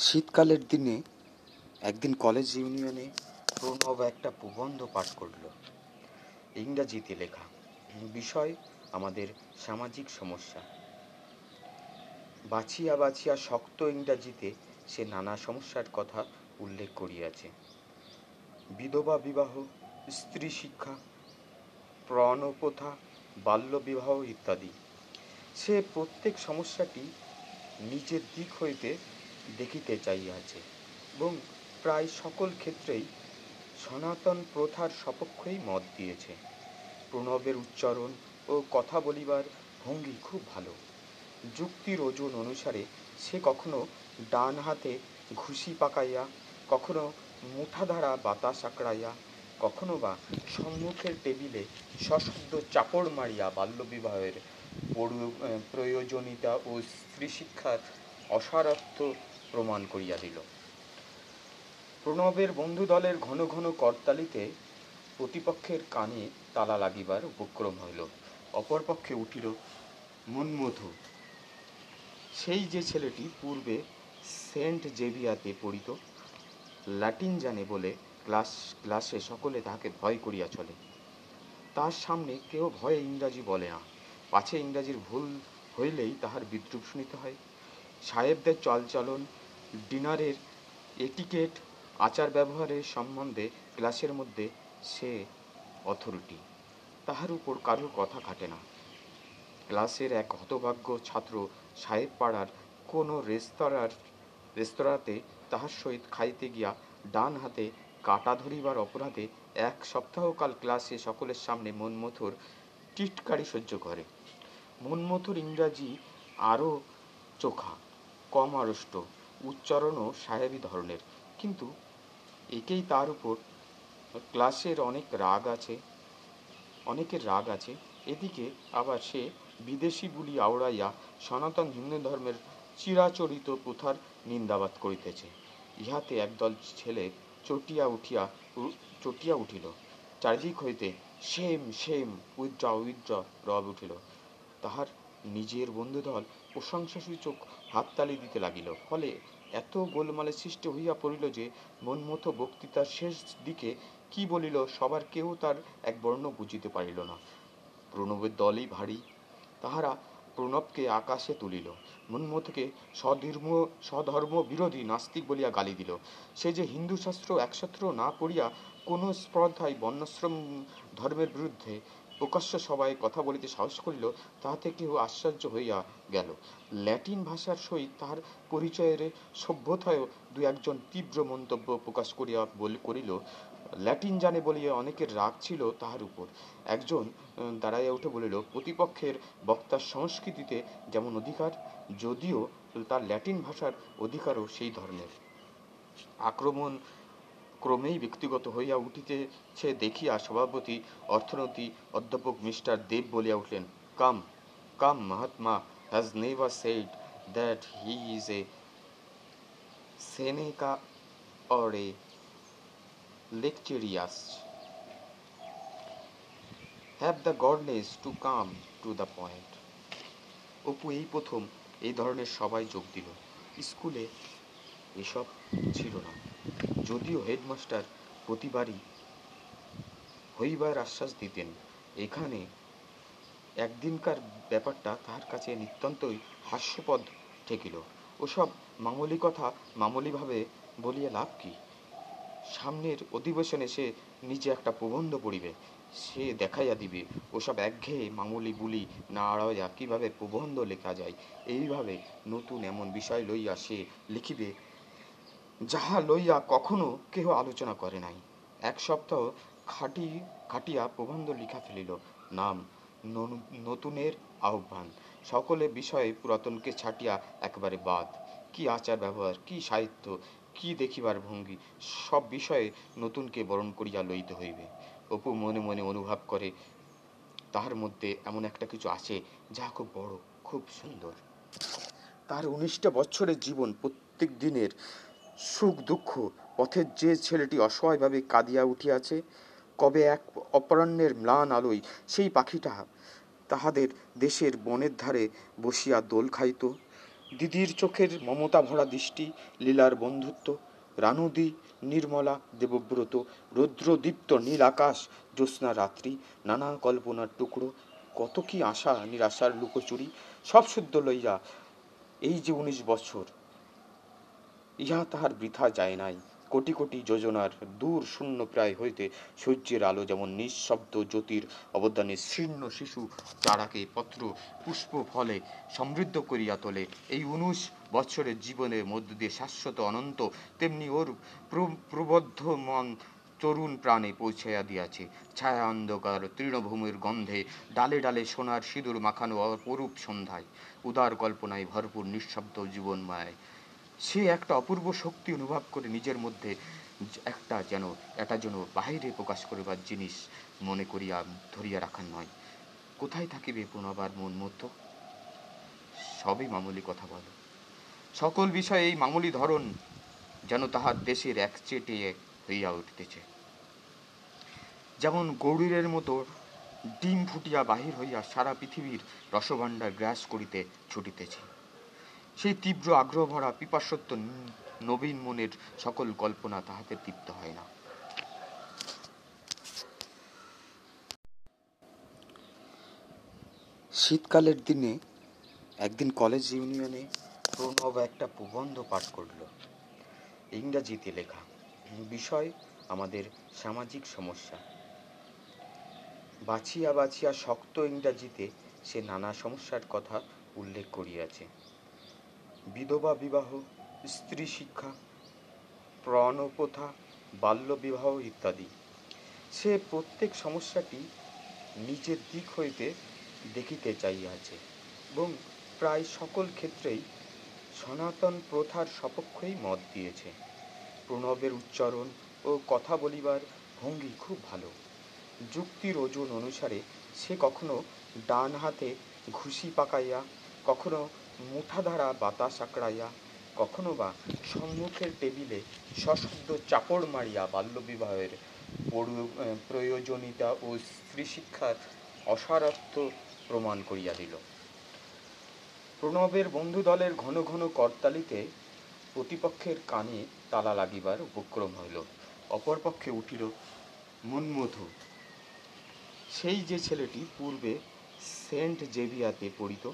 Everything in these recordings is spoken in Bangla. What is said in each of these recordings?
শীতকালের দিনে একদিন কলেজ ইউনিয়নে প্রণব একটা প্রবন্ধ পাঠ করল। ইংরাজিতে লেখা, বিষয় আমাদের সামাজিক সমস্যা। বাছিয়া বাছিয়া শক্ত ইংরাজিতে সে নানা সমস্যার কথা উল্লেখ করিয়াছে। বিধবা বিবাহ, স্ত্রী শিক্ষা প্রণপ্রথা বাল্যবিবাহ ইত্যাদি। সে প্রত্যেক সমস্যাটি নিজের দিক হইতে দেখিতে চাইয়াছে এবং প্রায় সকল ক্ষেত্রেই সনাতন প্রথার সপক্ষেই মত দিয়েছে। প্রণবের উচ্চারণ ও কথা বলিবার ভঙ্গি খুব ভালো। যুক্তির ওজন অনুসারে সে কখনো ডান হাতে ঘুষি পাকাইয়া, কখনো মুঠাধারা বাতাস আঁকড়াইয়া, কখনো বা সম্মুখের টেবিলে সশব্দ চাপড় মারিয়া বাল্যবিবাহের প্রয়োজনীয়তা ও স্ত্রী শিক্ষার অসারত্ব প্রমাণ করিয়া দিল। প্রণবের বন্ধু দলের ঘন ঘন করতালিতে প্রতিপক্ষের কানে তালা লাগিবার উপক্রম হইল। অপরপক্ষে উঠিল মনমধু। সেই যে ছেলেটি পূর্বে সেন্ট জেভিয়াতে পড়িত, ল্যাটিন জানে বলে ক্লাস, ক্লাসে সকলে তাহাকে ভয় করিয়া চলে। তার সামনে কেউ ভয়ে ইংরাজি বলে না। পাছে ইংরাজির ভুল হইলেই তাহার বিদ্রুপ শুনিতে হয়। সাহেবদের চলচলন ডিনারের এটিকেট আচার ব্যবহারের সম্বন্ধে ক্লাসের মধ্যে সে অথরিটি। তাহার উপর কারোর কথা খাটে না। ক্লাসের এক হতভাগ্য ছাত্র সাহেব পাড়ার কোনো রেস্তোরাঁর, রেস্তোরাঁতে তাহার সহিত খাইতে গিয়া ডান হাতে কাটা ধরিবার অপরাধে এক সপ্তাহকাল ক্লাসে সকলের সামনে মনমথুর টিটকারি সহ্য করে। মনমথুর ইংরাজি আরও চোখা, কম আড়ষ্ট উচ্চারণও সাহেবী ধরনের। কিন্তু একেই তার উপর ক্লাসের অনেক রাগ আছে, অনেকের রাগ আছে। এদিকে আবার সে বিদেশি বুলি আওড়াইয়া সনাতন হিন্দু ধর্মের চিরাচরিত প্রথার নিন্দাবাদ করিতেছে। ইহাতে একদল ছেলে চটিয়া উঠিয়া চটিয়া উঠিল। চারিদিক হইতে সেম সেম উইথড্র উইথড্র রব উঠিল। তাহার নিজের বন্ধুদল প্রশংসাসূচক হাততালি দিতে লাগিল। ফলে এত গোলমালের সৃষ্টি হইয়া পড়িল যে মনমতো বক্তৃতার শেষ দিকে কি বলিল সবার কেউ তার এক বর্ণ বুঝিতে পারিল না। প্রণবের দলই ভারী। তাহারা প্রণবকে আকাশে তুলিল। মনমথকে স্বধর্ম স্বধর্ম বিরোধী নাস্তিক বলিয়া গালি দিল। সে যে হিন্দু শাস্ত্র একশত্র না পড়িয়া কোনো স্পর্ধায় বর্ণাশ্রম ধর্মের বিরুদ্ধে প্রকাশ্য সবাই কথা বলিতে সাহস করিল, তাহাতে কেহ আশ্চর্য হইয়া গেল। ল্যাটিন ভাষার সহিত তাহার পরিচয়ের সভ্যতায়ও দু একজন তীব্র মন্তব্য প্রকাশ করিয়া বল করিল, ল্যাটিন জানে বলিয়া অনেকের রাগ ছিল তাহার উপর। একজন দাঁড়াইয়া উঠে বলিল, প্রতিপক্ষের বক্তার সংস্কৃতিতে যেমন অধিকার, যদিও তার ল্যাটিন ভাষার অধিকারও সেই ধরনের। আক্রমণ ক্রমেই ব্যক্তিগত হইয়া উঠিতেছে দেখিয়া সভাপতি, অর্থনীতি অধ্যাপক মিস্টার দেব বলিয়া উঠলেন, come come Mahatma has never said that he is a Seneca or a lecturious have the goodness to come to the point Apu এই প্রথম, এই ধরনের সবাই যোগ দিল। স্কুলে এসব ছিল না। যদিও হেডমাস্টার প্রতিবারই হইবার আশ্বাস দিতেন, এখানে একদিনকার ব্যাপারটা তাহার কাছে নিতান্তই হাস্যপদ ঠেকিল। ওসব মামলি কথা মামলিভাবে বলিয়া লাভ কি? সামনের অধিবেশনে সে নিজে একটা প্রবন্ধ পড়িবে, সে দেখাইয়া দিবে, ওসব একঘেয়ে মামুলি বুলি না আড়াইয়া কীভাবে প্রবন্ধ লেখা যায়? এইভাবে নতুন এমন বিষয় লইয়া সে লিখিবে যাহা লইয়া কখনো কেহ আলোচনা করে নাই। এক সপ্তাহ খাটি, খাটিয়া প্রবন্ধ লিখা ফেলিল। নাম নতুনের আহ্বান। সকলে বিষয়ে পুরাতনকে ছাটিয়া একবারে বাদ। কি আচার ব্যবহার, কি সাহিত্য, কি দেখিবার ভঙ্গি, সব বিষয়ে নতুনকে বরণ করিয়া লইতে হইবে। অপু মনে মনে অনুভব করে, তাহার মধ্যে এমন একটা কিছু আছে যা খুব বড়, খুব সুন্দর। তার উনিশটা বছরের জীবন প্রত্যেক দিনের সুখ দুঃখ, পথের যে ছেলেটি অসহায়ভাবে কাঁদিয়া উঠিয়াছে, কবে এক অপরাহ্নের ম্লান আলোয় সেই পাখিটা তাহাদের দেশের বনের ধারে বসিয়া দোল খাইত। দিদির চোখের মমতা ভরা দৃষ্টি, লীলার বন্ধুত্ব, রানুদি, নির্মলা, দেবব্রত, রৌদ্রদীপ্ত, নীল আকাশ, জ্যোৎস্না রাত্রি, নানা কল্পনার টুকরো, কত কি আশা, নিরাশার লুকোচুরি, সব শুদ্ধ লইয়া এই যে উনিশ বছর ইহা তাহার বৃথা যায় নাই। কোটি কোটি যোজনার দূর শূন্য প্রায় হইতে সূর্যের আলো যেমন নিঃশব্দ জ্যোতির অবদানে শীর্ণ শিশু চারাকে পত্র, পুষ্প ফলে সমৃদ্ধ করিয়া তোলে। এই উনিশ বৎসরের জীবনের মধ্য দিয়ে শাশ্বত অনন্ত তেমনি ওর প্রবদ্ধ মন তরুণ প্রাণে পৌঁছাইয়া দিয়াছে। ছায়া অন্ধকার তৃণভূমির গন্ধে ডালে ডালে সোনার সিঁদুর মাখানো অপরূপ সন্ধ্যায়। উদার কল্পনায় ভরপুর নিঃশব্দ জীবনময় সে একটা অপূর্ব শক্তি অনুভব করে নিজের মধ্যে একটা যেন, এটা যেন বাহিরে প্রকাশ করিবার জিনিস মনে করিয়া, ধরিয়া রাখার নয়। কোথায় থাকিবে পুনবার মন মতো সবই মামুলি কথা বলো। সকল বিষয়ে এই মামুলি ধরন যেন তাহার দেশের এক চেটে হইয়া উঠিতেছে। যেমন গৌরীরের মতো ডিম ফুটিয়া বাহির হইয়া সারা পৃথিবীর রসভাণ্ডার গ্রাস করিতে ছুটিতেছে। সেই তীব্র আগ্রহ ভরা পিপাসত্ব নবীন মনের সকল কল্পনা তাহাতে তৃপ্ত হয় না। শীতকালের দিনে একদিন কলেজ ইউনিয়নে প্রণব একটা প্রবন্ধ পাঠ করল। ইংরাজিতে লেখা, বিষয় আমাদের সামাজিক সমস্যা। বাছিয়া বাছিয়া শক্ত ইংরাজিতে সে নানা সমস্যার কথা উল্লেখ করিয়াছে। বিধবা বিবাহ, স্ত্রী শিক্ষা প্রণপ্রথা বাল্যবিবাহ ইত্যাদি। সে প্রত্যেক সমস্যাটি নিজের দিক হইতে দেখিতে চাইয়াছে এবং প্রায় সকল ক্ষেত্রেই সনাতন প্রথার সপক্ষেই মত দিয়েছে। প্রণবের উচ্চারণ ও কথা বলিবার ভঙ্গি খুব ভালো। যুক্তির ওজন অনুসারে সে কখনো ডান হাতে ঘুষি পাকাইয়া, কখনো দ্বারা বাতাস আকড়াইয়া কখনো বা সম্মুখের টেবিলে সশব্দ চাপড় মারিয়া বাল্যবিবাহের প্রয়োজনীয়তা ও স্ত্রী শিক্ষার অসারত্ব প্রমাণ করিয়া দিল। প্রণবের বন্ধু দলের ঘন ঘন করতালিতে প্রতিপক্ষের কানে তালা লাগিবার উপক্রম হইল। অপরপক্ষে উঠিল মনমধু সেই যে ছেলেটি পূর্বে সেন্ট জেভিয়াতে পড়িত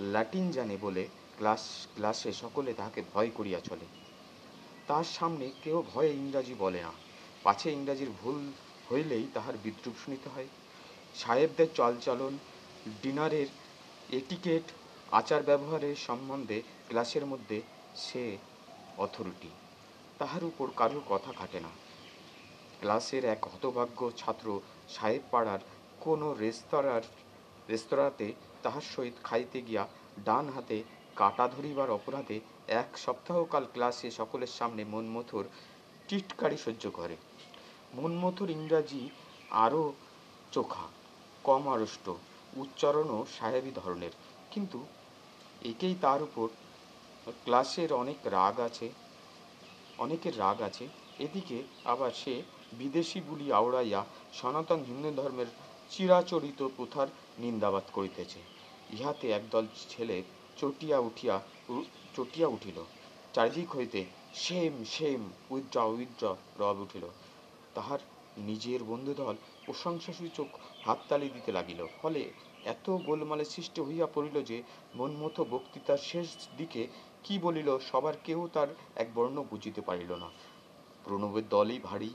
ল্যাটিন জানে বলে ক্লাস, ক্লাসে সকলে তাহাকে ভয় করিয়া চলে। তার সামনে কেউ ভয়ে ইংরাজি বলে না। পাছে ইংরাজির ভুল হইলেই তাহার বিদ্রুপ শুনিতে হয়। সাহেবদের চলচলন, ডিনারের এটিকেট আচার ব্যবহারের সম্বন্ধে ক্লাসের মধ্যে সে অথরিটি। তাহার উপর কারোর কথা খাটে না। ক্লাসের এক হতভাগ্য ছাত্র সাহেব পাড়ার কোনো রেস্তোরাঁর, রেস্তোরাঁতে তাহার সহিত খাইতে গিয়া ডান হাতে কাটা ধরিবার অপরাধে এক সপ্তাহকাল ক্লাসে সকলের সামনে মনমথুর টিটকারি সহ্য করে। মনমথুর ইংরাজি আরও চোখা, কম আড়ষ্ট, উচ্চারণও সাহেবী ধরনের। কিন্তু একেই তার উপর ক্লাসের অনেক রাগ আছে, অনেকের রাগ আছে। এদিকে আবার সে বিদেশি বুলি আওড়াইয়া সনাতন হিন্দু ধর্মের চিরাচরিত প্রথার নিন্দাবাদ করিতেছে। ইহাতে একদল ছেলে চটিয়া উঠিয়া চটিয়া উঠিল। চারিদিক হইতে সেম সেম উইদ্রা উইদ্রা রব উঠিল। তাহার নিজের বন্ধুদল প্রশংসাসূচক হাততালি দিতে লাগিল। ফলে এত গোলমালে সৃষ্টি হইয়া পড়িল যে মনমতো বক্তৃতার শেষ দিকে কি বলিল সবার কেউ তার এক বর্ণ বুঝিতে পারিল না। প্রণবের দলই ভারী।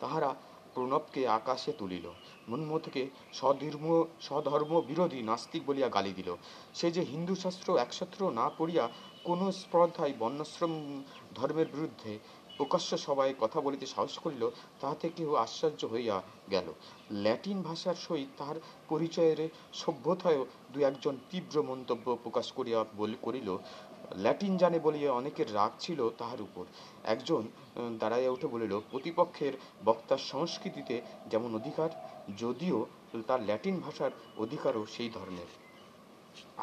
তাহারা প্রণবকে আকাশে তুলিল। মনমথকে স্বধর্ম স্বধর্ম বিরোধী নাস্তিক বলিয়া গালি দিল। সে যে হিন্দু শাস্ত্র একশত্র না পড়িয়া কোনো স্পর্ধায় বর্ণাশ্রম ধর্মের বিরুদ্ধে প্রকাশ্য সভায় কথা বলিতে সাহস করিল, তাহাতে কেহ আশ্চর্য হইয়া গেল। ল্যাটিন ভাষার সহিত তাহার পরিচয়ের সভ্যতায়ও দু একজন তীব্র মন্তব্য প্রকাশ করিয়া করিল। ল্যাটিন জানে বলিয়া অনেকের রাগ ছিল তাহার উপর। একজন দাঁড়াইয়া উঠে বলিল, প্রতিপক্ষের বক্তার সংস্কৃতিতে যেমন অধিকার, যদিও তার ল্যাটিন ভাষার অধিকারও সেই ধরনের।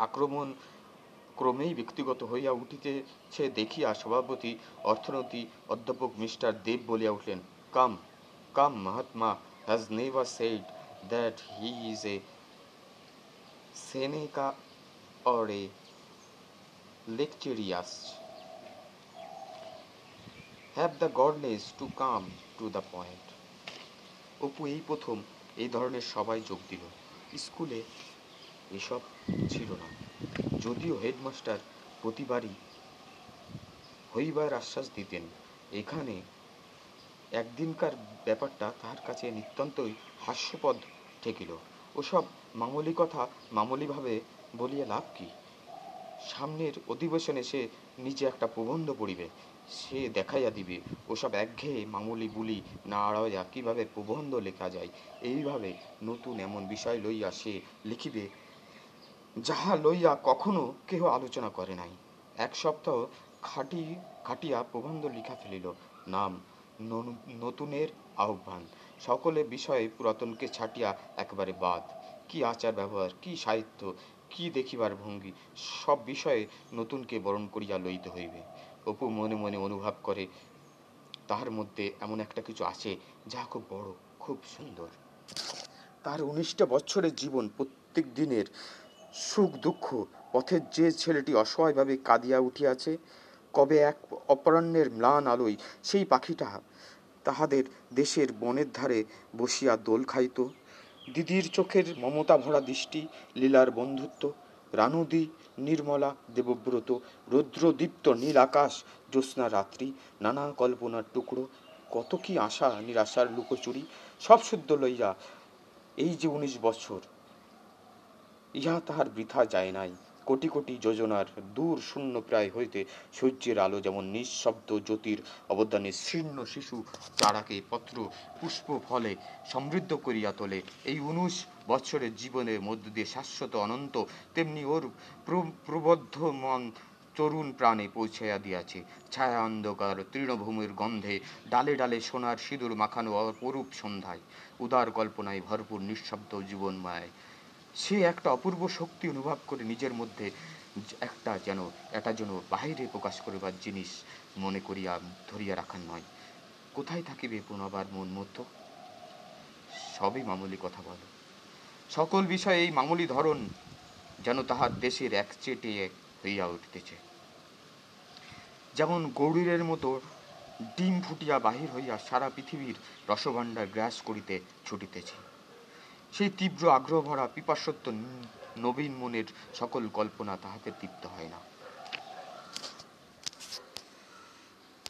আক্রমণ ক্রমেই ব্যক্তিগত হইয়া উঠিতেছে, দেখিয়া সভাপতি, অর্থনীতি অধ্যাপক মিস্টার দেব বলিয়া উঠলেন, come come Mahatma has never said that he is a Seneca or a lecturious. Have the godless to come to the point. Apu এই প্রথম এই ধরনের সবাই যোগ দিল স্কুলে এসব ছিল না যদিও হেডমাস্টার প্রতিবারই হইবার আশ্বাস দিতেন, এখানে একদিনকার ব্যাপারটা তাহার কাছে নিতান্তই হাস্যপদ ঠেকিল ওসব মামুলি কথা মামুলিভাবে বলিয়া লাভ কি সামনের অধিবেশনে সে নিজে একটা প্রবন্ধ পড়িবে। সে দেখাইয়া দিবে, ওসব একঘেয়ে মামুলি বুলি না আড়াইয়া কীভাবে প্রবন্ধ লেখা যায়। এইভাবে নতুন এমন বিষয় লইয়া সে লিখিবে, যাহা লইয়া কখনো কেহ আলোচনা করে নাই। এক সপ্তাহ খাটি, খাটিয়া প্রবন্ধ লিখা ফেলিল। নাম নতুনের আহ্বান। সকলে বিষয়ে পুরাতনকে ছাটিয়া একেবারে বাদ। কি আচার ব্যবহার কি সাহিত্য কি দেখিবার ভঙ্গি? সব বিষয়ে নতুনকে বরণ করিয়া লইতে হইবে। অপু মনে মনে অনুভব করে, তাহার মধ্যে এমন একটা কিছু আছে যা খুব বড়, খুব সুন্দর। তার উনিশটা বছরের জীবন, প্রত্যেক দিনের সুখ দুঃখ, পথের যে ছেলেটি অসহায়ভাবে কাঁদিয়া উঠিয়াছে, কবে এক অপরাহ্নের ম্লান আলোয় সেই পাখিটা তাহাদের দেশের বনের ধারে বসিয়া দোল খাইত। দিদির চোখের মমতা ভরা দৃষ্টি, লীলার বন্ধুত্ব, রানুদি, নির্মলা, দেবব্রত, রৌদ্রদীপ্ত নীল আকাশ, জ্যোৎস্না রাত্রি, নানা কল্পনার টুকরো, কত কি আশা, নিরাশার লুকোচুরি, সব শুদ্ধ লইয়া এই যে উনিশ বছর, ইহা তাহার বৃথা যায় নাই। কোটি কোটি যোজনার দূর শূন্য প্রায় হইতে সূর্যের আলো যেমন নিঃশব্দ জ্যোতির অবদানে শীর্ণ শিশু চারাকে পত্র পুষ্প ফলে সমৃদ্ধ করিয়া তোলে। এই উনিশ বৎসরের জীবনের মধ্য দিয়ে শাশ্বত অনন্ত তেমনি ওর প্র- প্রবদ্ধ মন তরুণ প্রাণে পৌঁছাইয়া দিয়াছে। ছায়া অন্ধকার, তৃণভূমির গন্ধে ডালে ডালে সোনার সিঁদুর মাখানো অপরূপ সন্ধ্যায়। উদার কল্পনায় ভরপুর নিঃশব্দ জীবনময় সে একটা অপূর্ব শক্তি অনুভব করে নিজের মধ্যে একটা যেন, এটা যেন বাহিরে প্রকাশ করিবার জিনিস মনে করিয়া, ধরিয়া রাখার নয়। কোথায় থাকিবে পুনবার মন মধ্য? সবই মামুলি কথা বলে। সকল বিষয়ে এই মামুলি ধরন যেন তাহার দেশের এক চেটে হইয়া উঠিতেছে। যেমন গৌরীরের মতো ডিম ফুটিয়া বাহির হইয়া সারা পৃথিবীর রসভাণ্ডার গ্রাস করিতে ছুটিতেছে। সেই তীব্র আগ্রহ ভরা পিপাসত্ব নবীন মনের সকল কল্পনা তাহাতে তৃপ্ত হয় না।